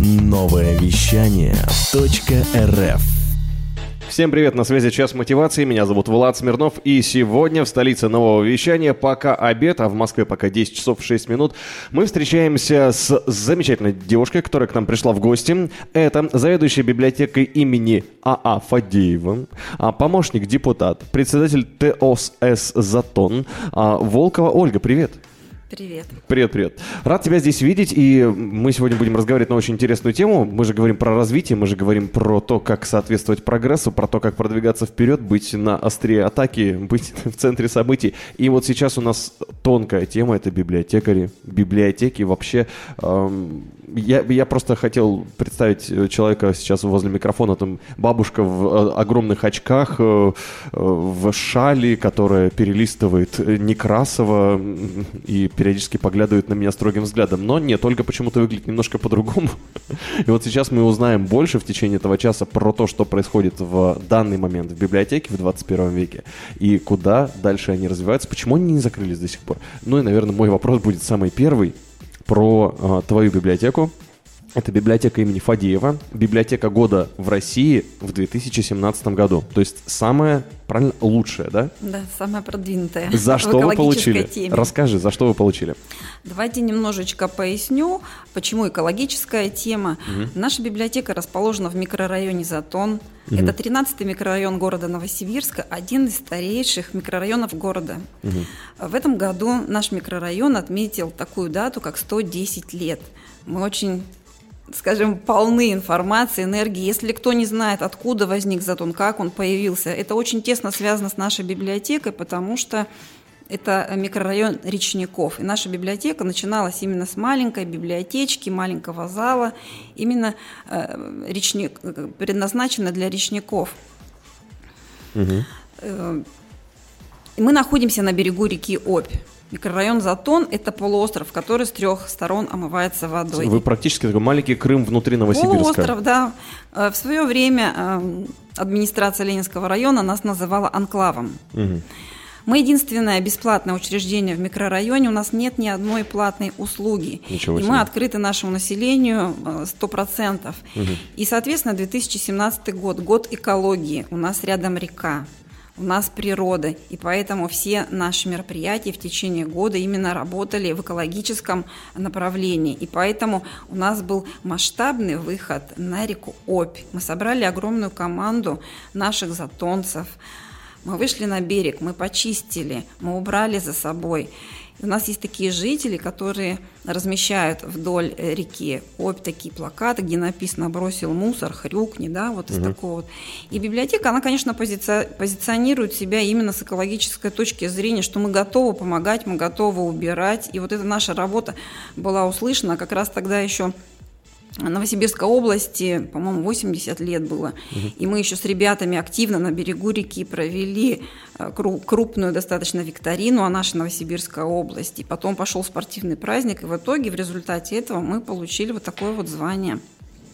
Новое вещание .рф Всем привет, на связи «Час мотивации», меня зовут Влад Смирнов, и сегодня в столице нового вещания пока обед, а в Москве пока 10 часов 6 минут, мы встречаемся с замечательной девушкой, которая к нам пришла в гости. Это заведующая библиотекой имени А.А. Фадеева, а, помощник депутат, председатель ТОС «Затон» а, Волкова Ольга. Привет. Привет. Привет, привет. Рад тебя здесь видеть, и мы сегодня будем разговаривать на очень интересную тему. Мы же говорим про развитие, мы же говорим про то, как соответствовать прогрессу, про то, как продвигаться вперед, быть на острие атаки, быть в центре событий. И вот сейчас у нас тонкая тема, это библиотекари, библиотеки вообще. Эм, я, я просто хотел представить человека сейчас возле микрофона, там бабушка в э, огромных очках, э, э, в шали, которая перелистывает Некрасова и периодически поглядывает на меня строгим взглядом. Но нет, Ольга почему-то выглядит немножко по-другому. И вот сейчас мы узнаем больше в течение этого часа про то, что происходит в данный момент в библиотеке в 21 веке и куда дальше они развиваются, почему они не закрылись до сих пор. Ну и, наверное, мой вопрос будет самый первый про э, твою библиотеку. Это библиотека имени Фадеева, библиотека года в России в 2017 году. То есть самая, правильно, лучшая, да? Да, самая продвинутая. За что вы получили? Теме. Расскажи, за что вы получили? Давайте немножечко поясню, почему экологическая тема. Угу. Наша библиотека расположена в микрорайоне Затон. Угу. Это 13-й микрорайон города Новосибирска, один из старейших микрорайонов города. Угу. В этом году наш микрорайон отметил такую дату, как 110 лет. Мы очень скажем, полны информации, энергии. Если кто не знает, откуда возник Затон, как он появился, это очень тесно связано с нашей библиотекой, потому что это микрорайон речников. И наша библиотека начиналась именно с маленькой библиотечки, маленького зала, именно э, речник, предназначена для речников. Угу. Э, мы находимся на берегу реки Обь. Микрорайон Затон – это полуостров, который с трех сторон омывается водой. Вы практически такой маленький Крым внутри Новосибирска. Полуостров, да. Э, в свое время э, администрация Ленинского района нас называла анклавом. Угу. Мы единственное бесплатное учреждение в микрорайоне, у нас нет ни одной платной услуги. Ничего себе. И мы открыты нашему населению 100%. Угу. И, соответственно, 2017 год, год экологии. У нас рядом река у нас природа, и поэтому все наши мероприятия в течение года именно работали в экологическом направлении, и поэтому у нас был масштабный выход на реку Обь. Мы собрали огромную команду наших затонцев, мы вышли на берег, мы почистили, мы убрали за собой. У нас есть такие жители, которые размещают вдоль э, реки Обь такие плакаты, где написано «бросил мусор, хрюкни», да, вот из угу. такого вот. И библиотека, она, конечно, позиция, позиционирует себя именно с экологической точки зрения, что мы готовы помогать, мы готовы убирать. И вот эта наша работа была услышана как раз тогда еще Новосибирской области, по-моему, 80 лет было. Угу. И мы еще с ребятами активно на берегу реки провели э, крупную достаточно викторину о нашей Новосибирской области. Потом пошел спортивный праздник, и в итоге в результате этого мы получили вот такое вот звание.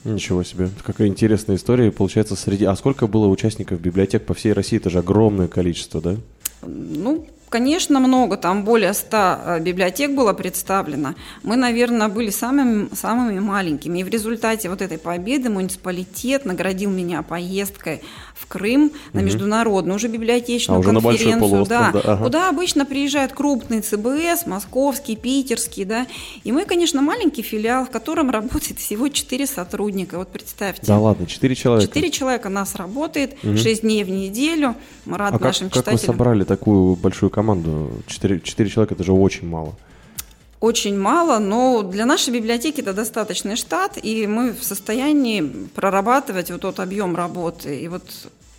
Ничего себе, какая интересная история. Получается, среди... А сколько было участников библиотек по всей России? Это же огромное количество, да? Ну, Конечно, много, там более 100 э, библиотек было представлено. Мы, наверное, были самыми, самыми маленькими. И в результате вот этой победы муниципалитет наградил меня поездкой в Крым на международную уже библиотечную а, уже конференцию, на да, да, ага. куда обычно приезжают крупные ЦБС, московский, питерский, да. И мы, конечно, маленький филиал, в котором работает всего 4 сотрудника. Вот представьте. Да ладно, 4 человека. 4 человека нас работает, угу. 6 дней в неделю. Мы рады а нашим как, читателям. Как вы собрали такую большую команду? 4, 4 человека это же очень мало. Очень мало, но для нашей библиотеки это достаточный штат, и мы в состоянии прорабатывать вот тот объем работы. И вот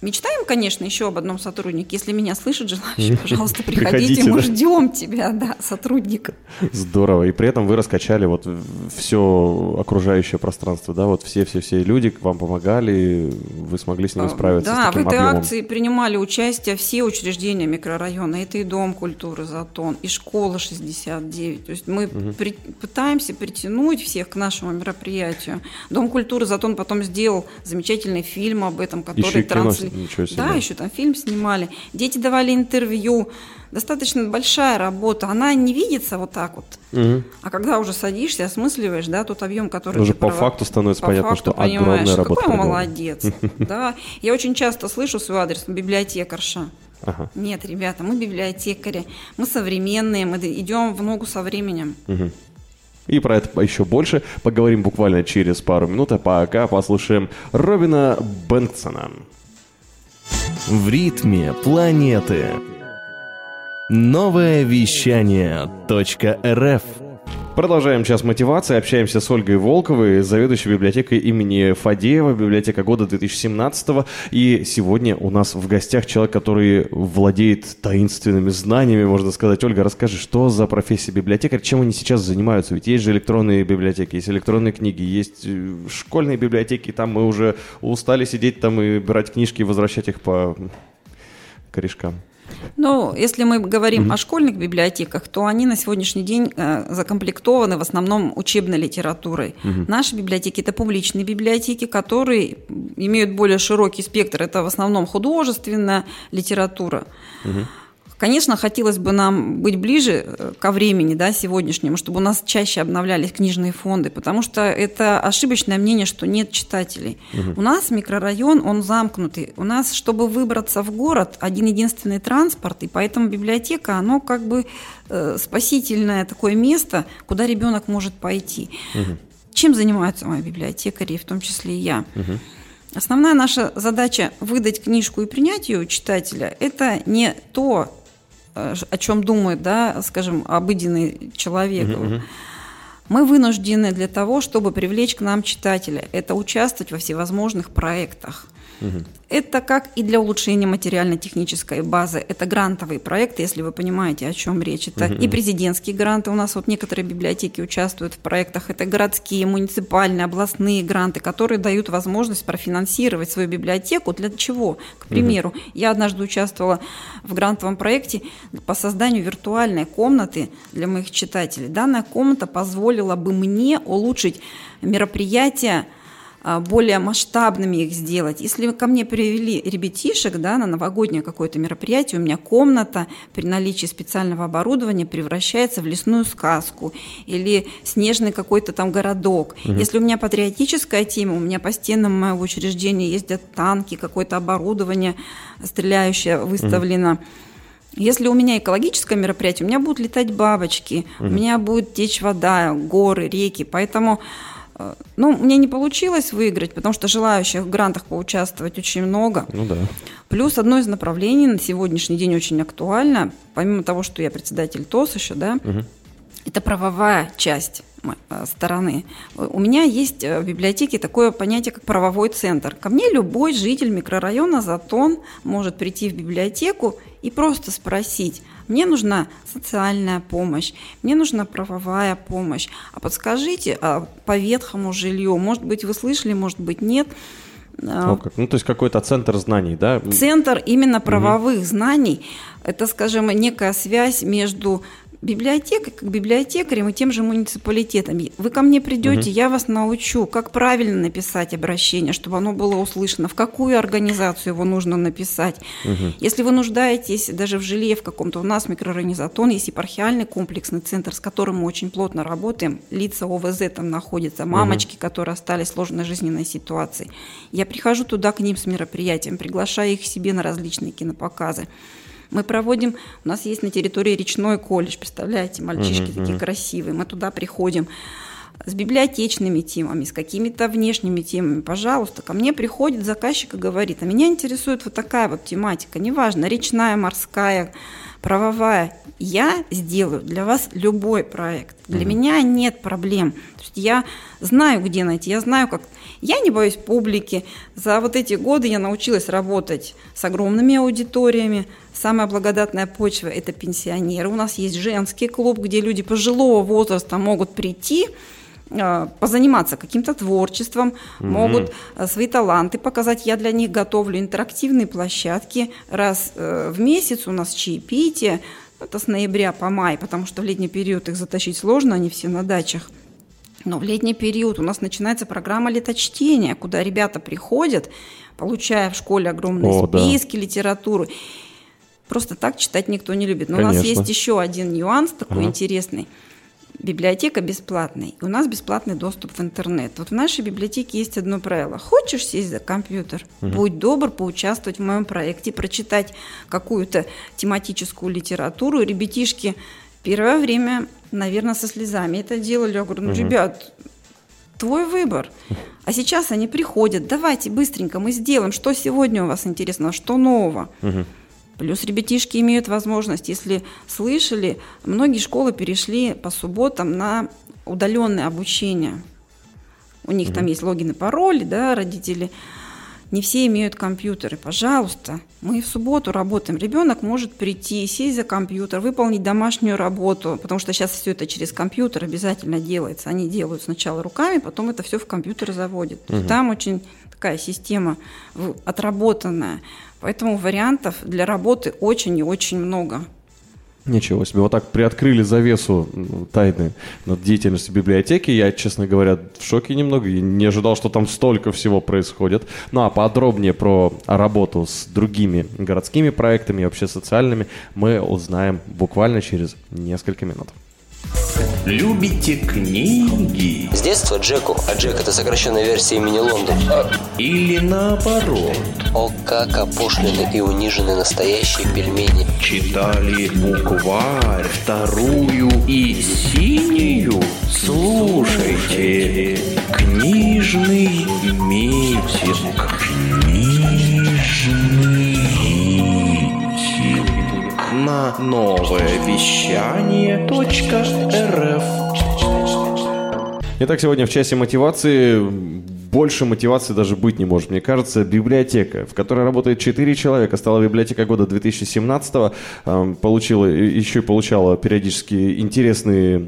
Мечтаем, конечно, еще об одном сотруднике. Если меня слышат желающие, пожалуйста, приходите, приходите мы да. ждем тебя, да, сотрудника. Здорово. И при этом вы раскачали вот все окружающее пространство, да, вот все-все-все люди вам помогали, вы смогли с ними а, справиться. Да, с в этой объемом. акции принимали участие все учреждения микрорайона. Это и Дом культуры «Затон», и школа 69. То есть мы угу. при, пытаемся притянуть всех к нашему мероприятию. Дом культуры «Затон» потом сделал замечательный фильм об этом, который транслирует Ничего себе. Да, еще там фильм снимали. Дети давали интервью. Достаточно большая работа. Она не видится вот так вот. Мгм. А когда уже садишься, осмысливаешь, да, тот объем, который Уже по права- факту становится по понятно, факту что огромная понимаешь, работа Какой молодец, да. Я очень часто слышу свой адрес, библиотекарша. Ага. Нет, ребята, мы библиотекари, мы современные, мы идем в ногу со временем. И про это еще больше поговорим буквально через пару минут, а пока послушаем Робина Бэнксона. В ритме планеты. Новое вещание .рф. Продолжаем час мотивации, общаемся с Ольгой Волковой, заведующей библиотекой имени Фадеева, библиотека года 2017 И сегодня у нас в гостях человек, который владеет таинственными знаниями, можно сказать. Ольга, расскажи, что за профессия библиотекарь, чем они сейчас занимаются? Ведь есть же электронные библиотеки, есть электронные книги, есть э, школьные библиотеки, там мы уже устали сидеть там и брать книжки и возвращать их по корешкам. Ну, если мы говорим о школьных библиотеках, то они на сегодняшний день э, закомплектованы в основном учебной литературой. Наши библиотеки это публичные библиотеки, которые имеют более широкий спектр. Это в основном художественная литература. Конечно, хотелось бы нам быть ближе э, ко времени да, сегодняшнему, чтобы у нас чаще обновлялись книжные фонды, потому что это ошибочное мнение, что нет читателей. У нас микрорайон, он замкнутый. У нас, чтобы выбраться в город, один единственный транспорт, и поэтому библиотека, оно как бы э, спасительное такое место, куда ребенок может пойти. Чем занимаются мои библиотекари, в том числе и я? Основная наша задача выдать книжку и принять ее у читателя – это не то, о чем думает, да, скажем, обыденный человек. Мы вынуждены для того, чтобы привлечь к нам читателя, это участвовать во всевозможных проектах. Это как и для улучшения материально-технической базы. Это грантовые проекты, если вы понимаете, о чем речь. Это и президентские гранты. У нас вот некоторые библиотеки участвуют в проектах. Это городские, муниципальные, областные гранты, которые дают возможность профинансировать свою библиотеку. Для чего? К примеру, я однажды участвовала в грантовом проекте по созданию виртуальной комнаты для моих читателей. Данная комната позволила бы мне улучшить мероприятия более масштабными их сделать. Если ко мне привели ребятишек да, на новогоднее какое-то мероприятие, у меня комната при наличии специального оборудования превращается в лесную сказку или снежный какой-то там городок. Если у меня патриотическая тема, у меня по стенам моего учреждения ездят танки, какое-то оборудование стреляющее выставлено. Если у меня экологическое мероприятие, у меня будут летать бабочки, у меня будет течь вода, горы, реки. Поэтому ну, мне не получилось выиграть, потому что желающих в грантах поучаствовать очень много. Ну да. Плюс одно из направлений на сегодняшний день очень актуально, помимо того, что я председатель ТОС еще, да, это правовая часть э, стороны. Э, У меня есть э, в библиотеке такое понятие, как правовой центр. Ко мне любой житель микрорайона Затон может прийти в библиотеку и просто спросить, мне нужна социальная помощь, мне нужна правовая помощь, а подскажите а по ветхому жилью, может быть, вы слышали, может быть, нет, О, как. Ну, то есть какой-то центр знаний, да? Центр именно правовых знаний – это, скажем, некая связь между библиотекой, как библиотекарем и тем же муниципалитетом. Вы ко мне придете, я вас научу, как правильно написать обращение, чтобы оно было услышано, в какую организацию его нужно написать. Если вы нуждаетесь даже в жилье в каком-то, у нас микрорганизатон, есть епархиальный комплексный центр, с которым мы очень плотно работаем, лица ОВЗ там находятся, мамочки, которые остались в сложной жизненной ситуации. Я прихожу туда к ним с мероприятием, приглашаю их себе на различные кинопоказы. Мы проводим, у нас есть на территории речной колледж, представляете, мальчишки такие красивые, мы туда приходим с библиотечными темами, с какими-то внешними темами, пожалуйста, ко мне приходит заказчик и говорит, а меня интересует вот такая вот тематика, неважно, речная, морская, правовая, я сделаю для вас любой проект. Для меня нет проблем. То есть я знаю, где найти, я знаю, как... Я не боюсь публики. За вот эти годы я научилась работать с огромными аудиториями. Самая благодатная почва – это пенсионеры. У нас есть женский клуб, где люди пожилого возраста могут прийти, позаниматься каким-то творчеством, могут э, свои таланты показать. Я для них готовлю интерактивные площадки. Раз э, в месяц у нас чаепитие, это с ноября по май, потому что в летний период их затащить сложно, они все на дачах. Но в летний период у нас начинается программа леточтения, куда ребята приходят, получая в школе огромные О, да. списки, литературу. Просто так читать никто не любит. Но у нас Конечно. есть еще один нюанс такой Ага. интересный. Библиотека бесплатная, и у нас бесплатный доступ в интернет. Вот в нашей библиотеке есть одно правило. Хочешь сесть за компьютер, будь добр поучаствовать в моем проекте, прочитать какую-то тематическую литературу. Ребятишки первое время, наверное, со слезами это делали. Я говорю, ну, ребят, твой выбор. А сейчас они приходят, давайте быстренько мы сделаем, что сегодня у вас интересного, что нового. Плюс ребятишки имеют возможность, если слышали, многие школы перешли по субботам на удаленное обучение. У них там есть логин и пароли, да, родители. Не все имеют компьютеры. Пожалуйста, мы в субботу работаем. Ребенок может прийти, сесть за компьютер, выполнить домашнюю работу, потому что сейчас все это через компьютер обязательно делается. Они делают сначала руками, потом это все в компьютер заводят. Там очень такая система отработанная. Поэтому вариантов для работы очень и очень много. Ничего себе, вот так приоткрыли завесу тайны над деятельностью библиотеки. Я, честно говоря, в шоке немного. Я не ожидал, что там столько всего происходит. Ну а подробнее про работу с другими городскими проектами и вообще социальными мы узнаем буквально через несколько минут. Любите книги С детства Джеку, а Джек это сокращенная версия имени Лондон. или наоборот? О, как опошлены и унижены настоящие пельмени. Читали букварь, вторую и синюю? Слушайте, книжный митинг. Книжный новое вещание .рф Итак, сегодня в часе мотивации больше мотивации даже быть не может. Мне кажется, библиотека, в которой работает 4 человека, стала библиотека года 2017 эм, получила, еще и получала периодически интересные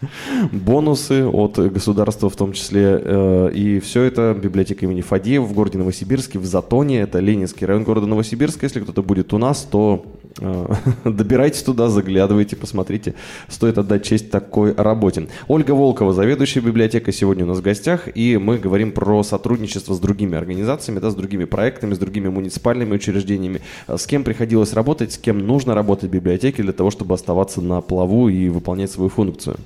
бонусы от государства в том числе. э, И все это библиотека имени Фадеева в городе Новосибирске, в Затоне. Это Ленинский район города Новосибирска. Если кто-то будет у нас, то добирайтесь туда, заглядывайте, посмотрите. Стоит отдать честь такой работе. Ольга Волкова, заведующая библиотекой, сегодня у нас в гостях. И мы говорим про сотрудничество с другими организациями, да, с другими проектами, с другими муниципальными учреждениями. Э, С кем приходилось работать, с кем нужно работать в библиотеке для того, чтобы оставаться на плаву и выполнять свою функцию.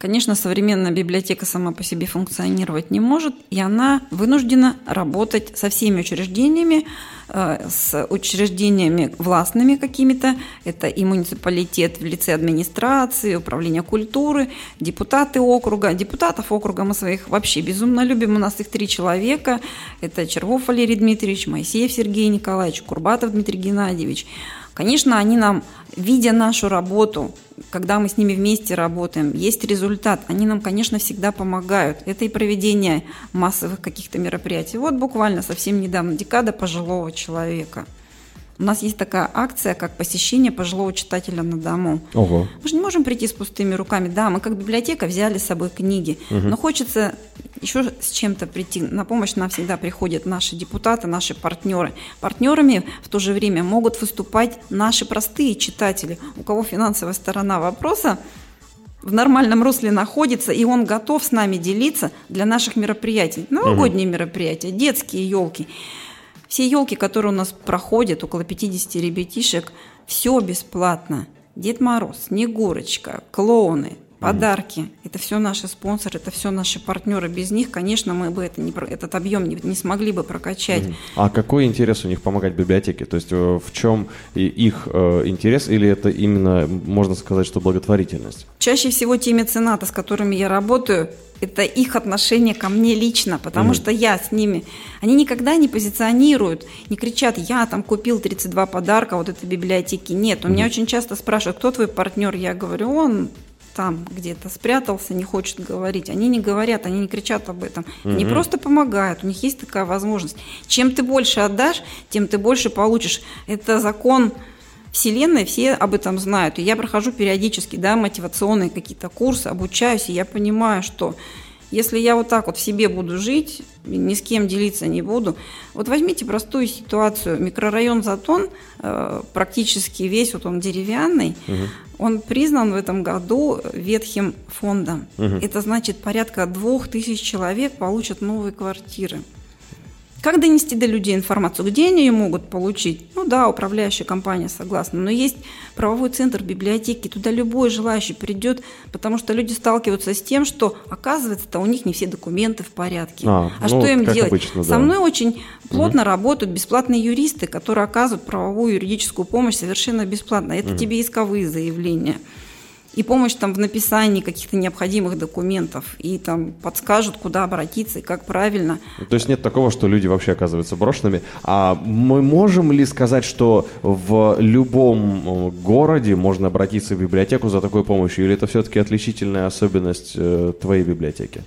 Конечно, современная библиотека сама по себе функционировать не может, и она вынуждена работать со всеми учреждениями, э, с учреждениями властными какими-то. Это и муниципалитет в лице администрации, управления культуры, депутаты округа. Депутатов округа мы своих вообще безумно любим. У нас их три человека. Это Червов Валерий Дмитриевич, Моисеев Сергей Николаевич, Курбатов Дмитрий Геннадьевич. Конечно, они нам, видя нашу работу, когда мы с ними вместе работаем, есть результат, они нам, конечно, всегда помогают. Это и проведение массовых каких-то мероприятий. Вот буквально совсем недавно декада пожилого человека. У нас есть такая акция, как посещение пожилого читателя на дому. Ого. Мы же не можем прийти с пустыми руками. Да, мы как библиотека взяли с собой книги, но хочется еще с чем-то прийти. На помощь нам всегда приходят наши депутаты, наши партнеры. Партнерами в то же время могут выступать наши простые читатели, у кого финансовая сторона вопроса в нормальном русле находится, и он готов с нами делиться для наших мероприятий. Новогодние мероприятия, детские елки. Все елки, которые у нас проходят, около 50 ребятишек, все бесплатно. Дед Мороз, Снегурочка, клоуны, подарки. Это все наши спонсоры, это все наши партнеры. Без них, конечно, мы бы это не, этот объем не, не смогли бы прокачать. А какой интерес у них помогать библиотеке? То есть э, в чем их э, интерес или это именно, можно сказать, что благотворительность? Чаще всего те меценаты, с которыми я работаю, это их отношение ко мне лично, потому что я с ними, они никогда не позиционируют, не кричат, я там купил 32 подарка вот этой библиотеки. Нет, у меня очень часто спрашивают, кто твой партнер? Я говорю, он там где-то спрятался, не хочет говорить. Они не говорят, они не кричат об этом. Они просто помогают, у них есть такая возможность. Чем ты больше отдашь, тем ты больше получишь. Это закон Вселенной, все об этом знают. И я прохожу периодически да, мотивационные какие-то курсы, обучаюсь, и я понимаю, что Если я вот так вот в себе буду жить, ни с кем делиться не буду. Вот возьмите простую ситуацию. Микрорайон Затон, э, практически весь, вот он деревянный, он признан в этом году ветхим фондом. Это значит, порядка двух тысяч человек получат новые квартиры. Как донести до людей информацию? Где они ее могут получить? Ну да, управляющая компания согласна, но есть правовой центр библиотеки, туда любой желающий придет, потому что люди сталкиваются с тем, что оказывается-то у них не все документы в порядке. А, А, ну, что им делать? обычно, Со да. мной очень плотно работают бесплатные юристы, которые оказывают правовую юридическую помощь совершенно бесплатно. Это тебе исковые заявления. И помощь там в написании каких-то необходимых документов, и там подскажут, куда обратиться и как правильно. То есть нет такого, что люди вообще оказываются брошенными. А мы можем ли сказать, что в любом э, городе можно обратиться в библиотеку за такой помощью? Или это все-таки отличительная особенность э, твоей библиотеки?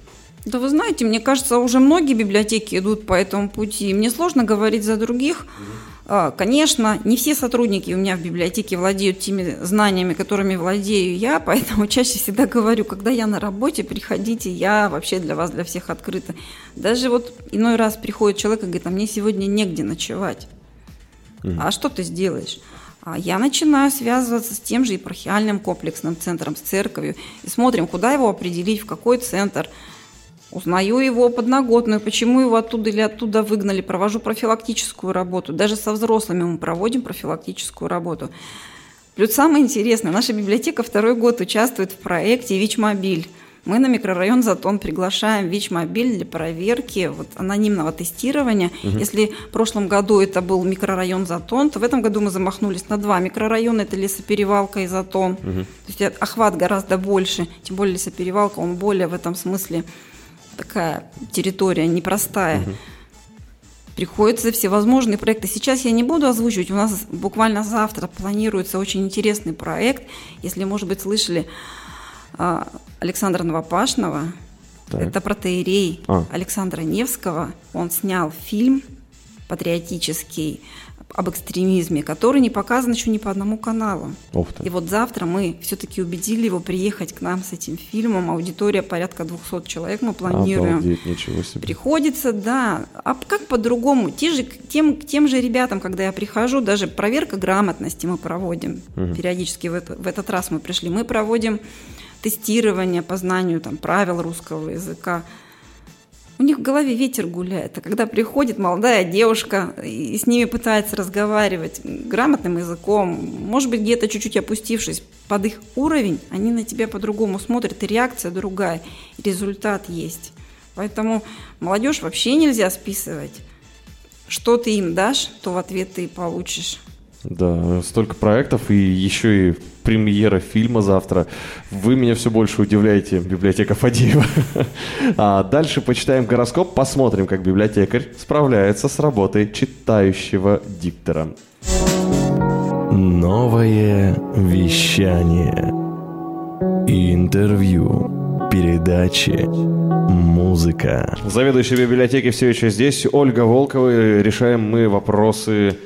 Да вы знаете, мне кажется, уже многие библиотеки идут по этому пути. Мне сложно говорить за других. А, Конечно, не все сотрудники у меня в библиотеке владеют теми знаниями, которыми владею я, поэтому чаще всегда говорю, когда я на работе, приходите, я вообще для вас, для всех открыта. Даже вот иной раз приходит человек и говорит, а мне сегодня негде ночевать. А что ты сделаешь? А я начинаю связываться с тем же епархиальным комплексным центром, с церковью, и смотрим, куда его определить, в какой центр. Узнаю его подноготную, почему его оттуда или оттуда выгнали, провожу профилактическую работу. Даже со взрослыми мы проводим профилактическую работу. Плюс самое интересное, наша библиотека второй год участвует в проекте ВИЧ-мобиль. Мы на микрорайон Затон приглашаем ВИЧ-мобиль для проверки вот, анонимного тестирования. Если в прошлом году это был микрорайон Затон, то в этом году мы замахнулись на два микрорайона. Это лесоперевалка и Затон. То есть охват гораздо больше. Тем более лесоперевалка, он более в этом смысле такая территория непростая. Приходится всевозможные проекты. Сейчас я не буду озвучивать. У нас буквально завтра планируется очень интересный проект. Если, может быть, слышали а, Александра Новопашного. Так. Это протеерей А. Александра Невского. Он снял фильм патриотический об экстремизме, который не показан еще ни по одному каналу. И вот завтра мы все-таки убедили его приехать к нам с этим фильмом. Аудитория порядка 200 человек мы планируем. Обалдеть, ничего себе. Приходится, да. А как по-другому? Те же, тем, к тем же ребятам, когда я прихожу, даже проверка грамотности мы проводим. Периодически в, это- в этот раз мы пришли. Мы проводим тестирование по знанию там, правил русского языка. У них в голове ветер гуляет. А когда приходит молодая девушка и с ними пытается разговаривать грамотным языком, может быть, где-то чуть-чуть опустившись под их уровень, они на тебя по-другому смотрят, и реакция другая, и результат есть. Поэтому молодежь вообще нельзя списывать. Что ты им дашь, то в ответ ты и получишь. Да, столько проектов и еще и премьера фильма завтра. Вы меня все больше удивляете, библиотека Фадеева. А дальше почитаем гороскоп, посмотрим, как библиотекарь справляется с работой читающего диктора. Новое вещание. Интервью. Передачи. Музыка. Заведующая библиотеки все еще здесь. Ольга Волкова. Решаем мы вопросы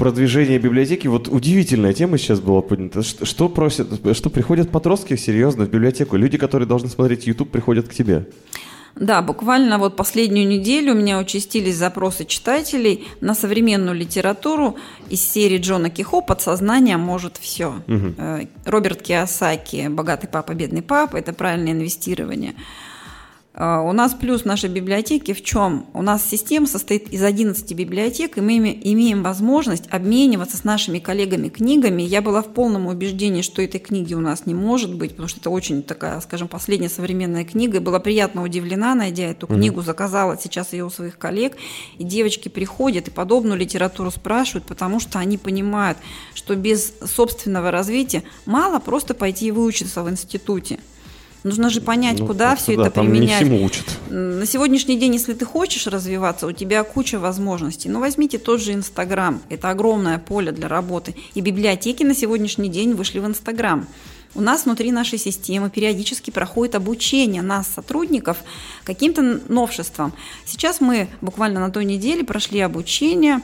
продвижения библиотеки. Вот удивительная тема сейчас была поднята. Что, что просят, что приходят подростки серьезно в библиотеку? Люди, которые должны смотреть YouTube, приходят к тебе. Да, буквально вот последнюю неделю у меня участились запросы читателей на современную литературу из серии Джона Кихо «Подсознание может все». Роберт Киосаки «Богатый папа, бедный папа» – это правильное инвестирование. А, У нас плюс нашей библиотеки в чем? У нас система состоит из 11 библиотек, и мы име- имеем возможность обмениваться с нашими коллегами книгами. Я была в полном убеждении, что этой книги у нас не может быть, потому что это очень такая, скажем, последняя современная книга. И была приятно удивлена, найдя эту книгу, заказала сейчас ее у своих коллег. И девочки приходят и подобную литературу спрашивают, потому что они понимают, что без собственного развития мало просто пойти и выучиться в институте. Нужно же понять, Ну, куда все да, это там не применять. всему учат. На сегодняшний день, если ты хочешь развиваться, у тебя куча возможностей. Но возьмите тот же Инстаграм. Это огромное поле для работы. И библиотеки на сегодняшний день вышли в Инстаграм. У нас внутри нашей системы периодически проходит обучение нас, сотрудников, каким-то новшествам. Сейчас мы буквально на той неделе прошли обучение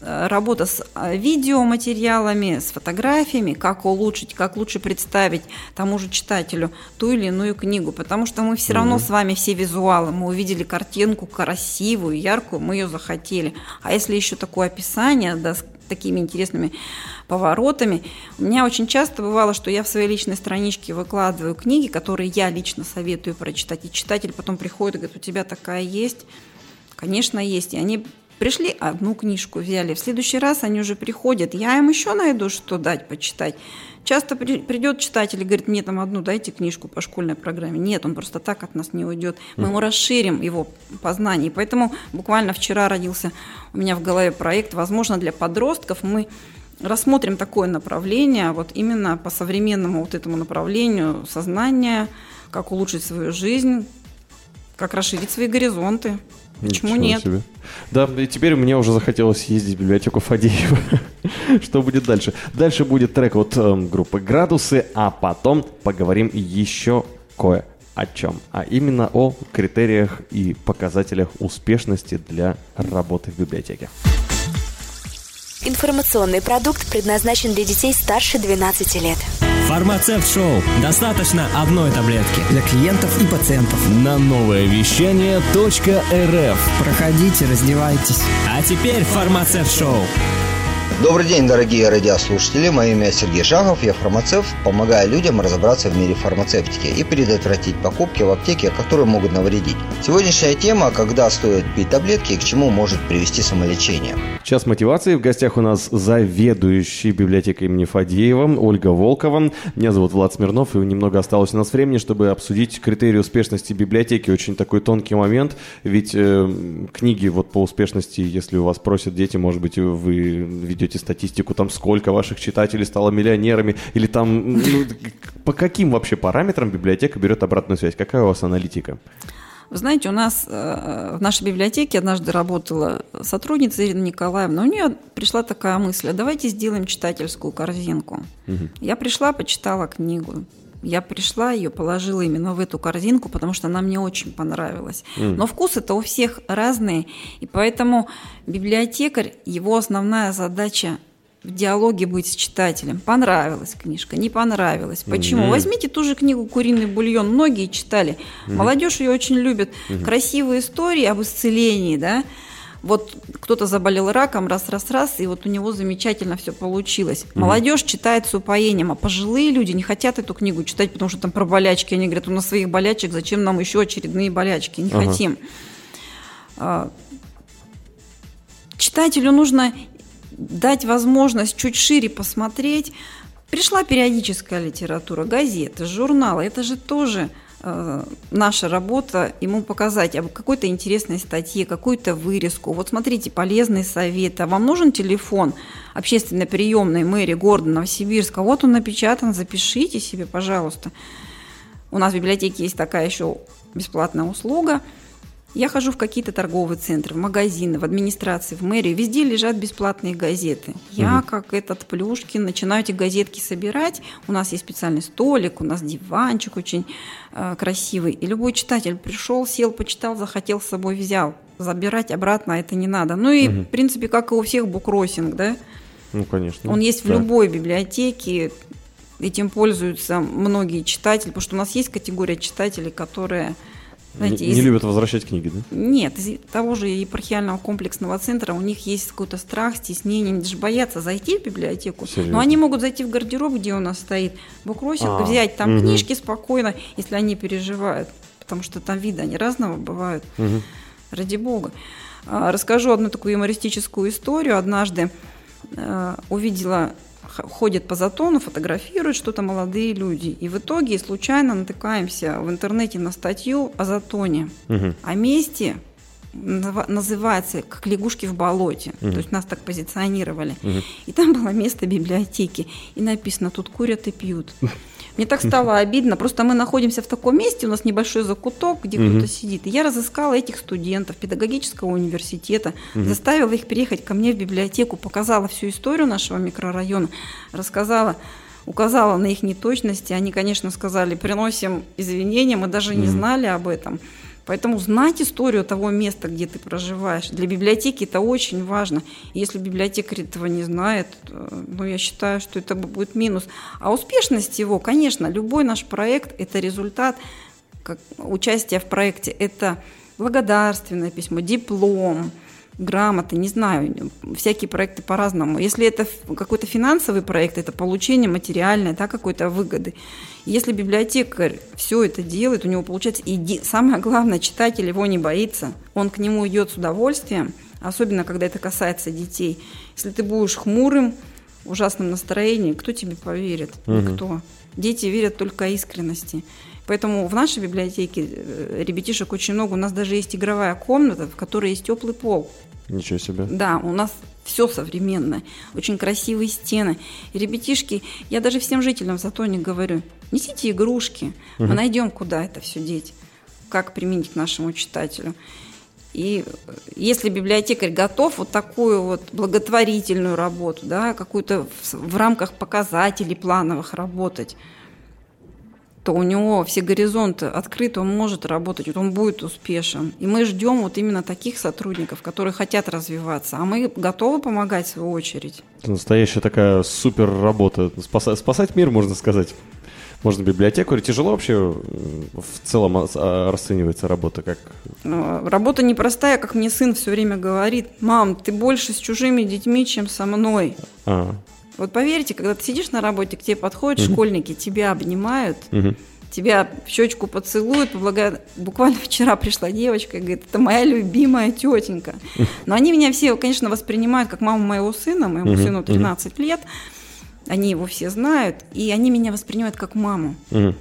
работа с э, видеоматериалами, с фотографиями, как улучшить, как лучше представить тому же читателю ту или иную книгу, потому что мы все равно с вами все визуалы, мы увидели картинку красивую, яркую, мы ее захотели. А если еще такое описание, да, с такими интересными поворотами. У меня очень часто бывало, что я в своей личной страничке выкладываю книги, которые я лично советую прочитать, и читатель потом приходит и говорит, у тебя такая есть? Конечно, есть. И они пришли, одну книжку взяли. В следующий раз они уже приходят, я им еще найду, что дать почитать. Часто при- придет читатель и говорит, мне там одну дайте книжку по школьной программе. Нет, он просто так от нас не уйдет. Мы ему расширим его познание. Поэтому буквально вчера родился у меня в голове проект, возможно, для подростков мы рассмотрим такое направление, вот именно по современному вот этому направлению сознания, как улучшить свою жизнь, как расширить свои горизонты. Почему Ничего нет? себе. Да, и теперь мне уже захотелось ездить в библиотеку Фадеева. Что будет дальше? Дальше будет трек от эм, группы «Градусы», а потом поговорим еще кое о чем, а именно о критериях и показателях успешности для работы в библиотеке. Информационный продукт предназначен для детей старше 12 лет. Фармацевт шоу. Достаточно одной таблетки. для клиентов и пациентов. На новое вещание .рф Проходите, раздевайтесь. А теперь фармацевт шоу. Добрый день, дорогие радиослушатели. Мое имя Сергей Шахов, я фармацевт, помогаю людям разобраться в мире фармацевтики и предотвратить покупки в аптеке, которые могут навредить. Сегодняшняя тема – когда стоит пить таблетки и к чему может привести самолечение. Час мотивации. В гостях у нас заведующий библиотекой имени Фадеева Ольга Волкова. Меня зовут Влад Смирнов, и немного осталось у нас времени, чтобы обсудить критерии успешности библиотеки. Очень такой тонкий момент, ведь э, книги вот по успешности, если у вас просят дети, может быть, вы ведете статистику, там сколько ваших читателей стало миллионерами, или там ну, по каким вообще параметрам библиотека берет обратную связь? Какая у вас аналитика? Вы знаете, у нас э, в нашей библиотеке однажды работала сотрудница Ирина Николаевна. У нее пришла такая мысль, а давайте сделаем читательскую корзинку. Я пришла, почитала книгу. Я пришла, ее положила именно в эту корзинку, потому что она мне очень понравилась. Но вкусы-то у всех разные, и поэтому библиотекарь, его основная задача в диалоге быть с читателем. Понравилась книжка, не понравилась. Почему? Возьмите ту же книгу «Куриный бульон». Многие читали. Молодежь ее очень любит. Красивые истории об исцелении, да. Вот кто-то заболел раком, раз-раз-раз, и вот у него замечательно все получилось. Молодежь читает с упоением, а пожилые люди не хотят эту книгу читать, потому что там про болячки. Они говорят, у нас своих болячек, зачем нам еще очередные болячки? Не Ага. хотим. А, Читателю нужно дать возможность чуть шире посмотреть. Пришла периодическая литература, газеты, журналы. Это же тоже наша работа ему показать об какой-то интересной статье, какую-то вырезку. Вот смотрите, полезный совет. А вам нужен телефон общественной приемной мэрии города Новосибирска? Вот он напечатан, запишите себе, пожалуйста. У нас в библиотеке есть такая еще бесплатная услуга. Я хожу в какие-то торговые центры, в магазины, в администрации, в мэрию. Везде лежат бесплатные газеты. Я, как этот Плюшкин, начинаю эти газетки собирать. У нас есть специальный столик, у нас диванчик очень э, красивый. И любой читатель пришел, сел, почитал, захотел с собой взял. Забирать обратно это не надо. Ну и, в принципе, как и у всех, буккроссинг, да? Ну, конечно. Он есть в Да. любой библиотеке. Этим пользуются многие читатели, потому что у нас есть категория читателей, которые, знаете, не, из- не любят возвращать книги, да? нет, из того же епархиального комплексного центра у них есть какой-то страх, стеснение, они даже боятся зайти в библиотеку. Серьезно? Но они могут зайти в гардероб, где у нас стоит букросик, А, взять там мгм. книжки спокойно, если они переживают, потому что там виды, они разного бывают. Ради бога. А, Расскажу одну такую юмористическую историю. Однажды э, увидела, ходят по затону, фотографируют что-то молодые люди. И в итоге случайно натыкаемся в интернете на статью о затоне. Мгм. О месте называется как лягушки в болоте. То есть нас так позиционировали. И там было место библиотеки. И написано, тут курят и пьют. Мне так стало обидно. Просто мы находимся в таком месте, у нас небольшой закуток, где кто-то сидит. И я разыскала этих студентов педагогического университета, заставила их переехать ко мне в библиотеку, показала всю историю нашего микрорайона, рассказала указала на их неточности. Они, конечно, сказали, приносим извинения, мы даже не знали об этом. Поэтому знать историю того места, где ты проживаешь, для библиотеки это очень важно. Если библиотекарь этого не знает, э, ну, я считаю, что это будет минус. А успешность его, конечно, любой наш проект – это результат как участия в проекте. Это благодарственное письмо, диплом, грамоты, не знаю, всякие проекты по-разному. Если это какой-то финансовый проект, это получение материальной, да, какой-то выгоды. Если библиотекарь все это делает, у него получается, и самое главное, читатель его не боится, он к нему идет с удовольствием, особенно когда это касается детей. Если ты будешь хмурым, ужасном настроении, кто тебе поверит? Угу. Никто. Дети верят только искренности. Поэтому в нашей библиотеке э, ребятишек очень много. У нас даже есть игровая комната, в которой есть теплый пол. Ничего себе. Да, у нас все современное, очень красивые стены. И ребятишки, я даже всем жителям в Затоне говорю, несите игрушки, угу. мы найдем, куда это все деть, как применить к нашему читателю. И если библиотекарь готов вот такую вот благотворительную работу, да, какую-то в, в рамках показателей плановых работать, то у него все горизонты открыты, он может работать, вот он будет успешен. И мы ждем вот именно таких сотрудников, которые хотят развиваться, а мы готовы помогать в свою очередь. Это настоящая такая супер работа. Спасать, спасать мир, можно сказать. Можно библиотеку. Тяжело вообще в целом расценивается работа как? Ну, работа непростая, как мне сын все время говорит. Мам, ты больше с чужими детьми, чем со мной. А. Вот поверьте, когда ты сидишь на работе, к тебе подходят угу. школьники, тебя обнимают, угу. тебя в щечку поцелуют, поблагодарят. Буквально вчера пришла девочка и говорит, это моя любимая тетенька. Но они меня все, конечно, воспринимают как маму моего сына, моему угу. сыну 13 угу. лет. Они его все знают, и они меня воспринимают как маму. Угу.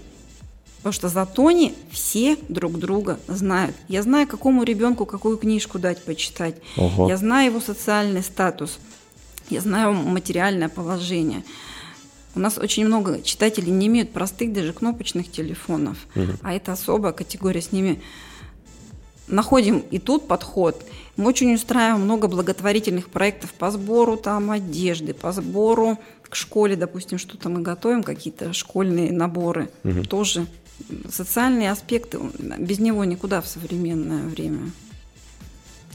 Потому что за Тони все друг друга знают. Я знаю, какому ребенку какую книжку дать почитать. Ого. Я знаю его социальный статус. Я знаю материальное положение. У нас очень много читателей не имеют простых даже кнопочных телефонов, угу. а это особая категория. С ними находим и тут подход. Мы очень устраиваем много благотворительных проектов по сбору там одежды, по сбору к школе, допустим, что-то мы готовим, какие-то школьные наборы. Угу. Тоже социальные аспекты, без него никуда в современное время.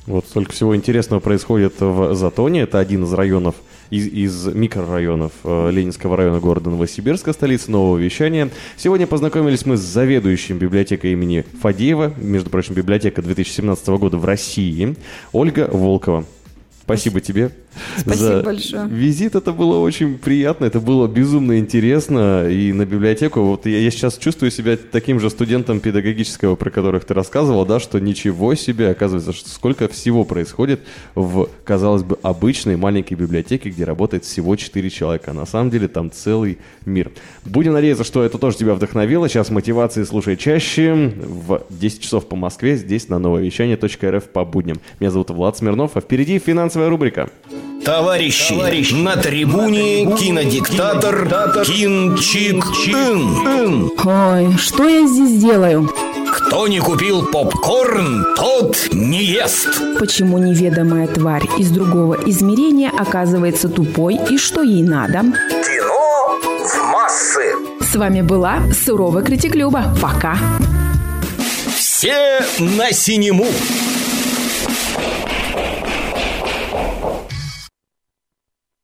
Вот столько всего интересного происходит в Затоне. Это один из районов, из, из микрорайонов э, Ленинского района города Новосибирска, столицы нового вещания. Сегодня познакомились мы с заведующим библиотекой имени Фадеева, между прочим, библиотека 2017 года в России, Ольга Волкова. Спасибо тебе. Спасибо за большое. Визит это было очень приятно, это было безумно интересно. И на библиотеку, вот я, я сейчас чувствую себя таким же студентом педагогического, про которых ты рассказывал, да, что ничего себе, оказывается, что сколько всего происходит в, казалось бы, обычной маленькой библиотеке, где работает всего 4 человека. А на самом деле там целый мир. Будем надеяться, что это тоже тебя вдохновило. Сейчас мотивации слушай чаще. В 10 часов по Москве, здесь на нововещание.рф по будням. Меня зовут Влад Смирнов, а впереди финансовая рубрика. Товарищи, Товарищи на трибуне кинодиктатор Кинчик Ин. Ой, что я здесь делаю? Кто не купил попкорн, тот не ест. Почему неведомая тварь из другого измерения оказывается тупой и что ей надо? Кино в массы. С вами была суровая критик Люба. Пока. Все на синему.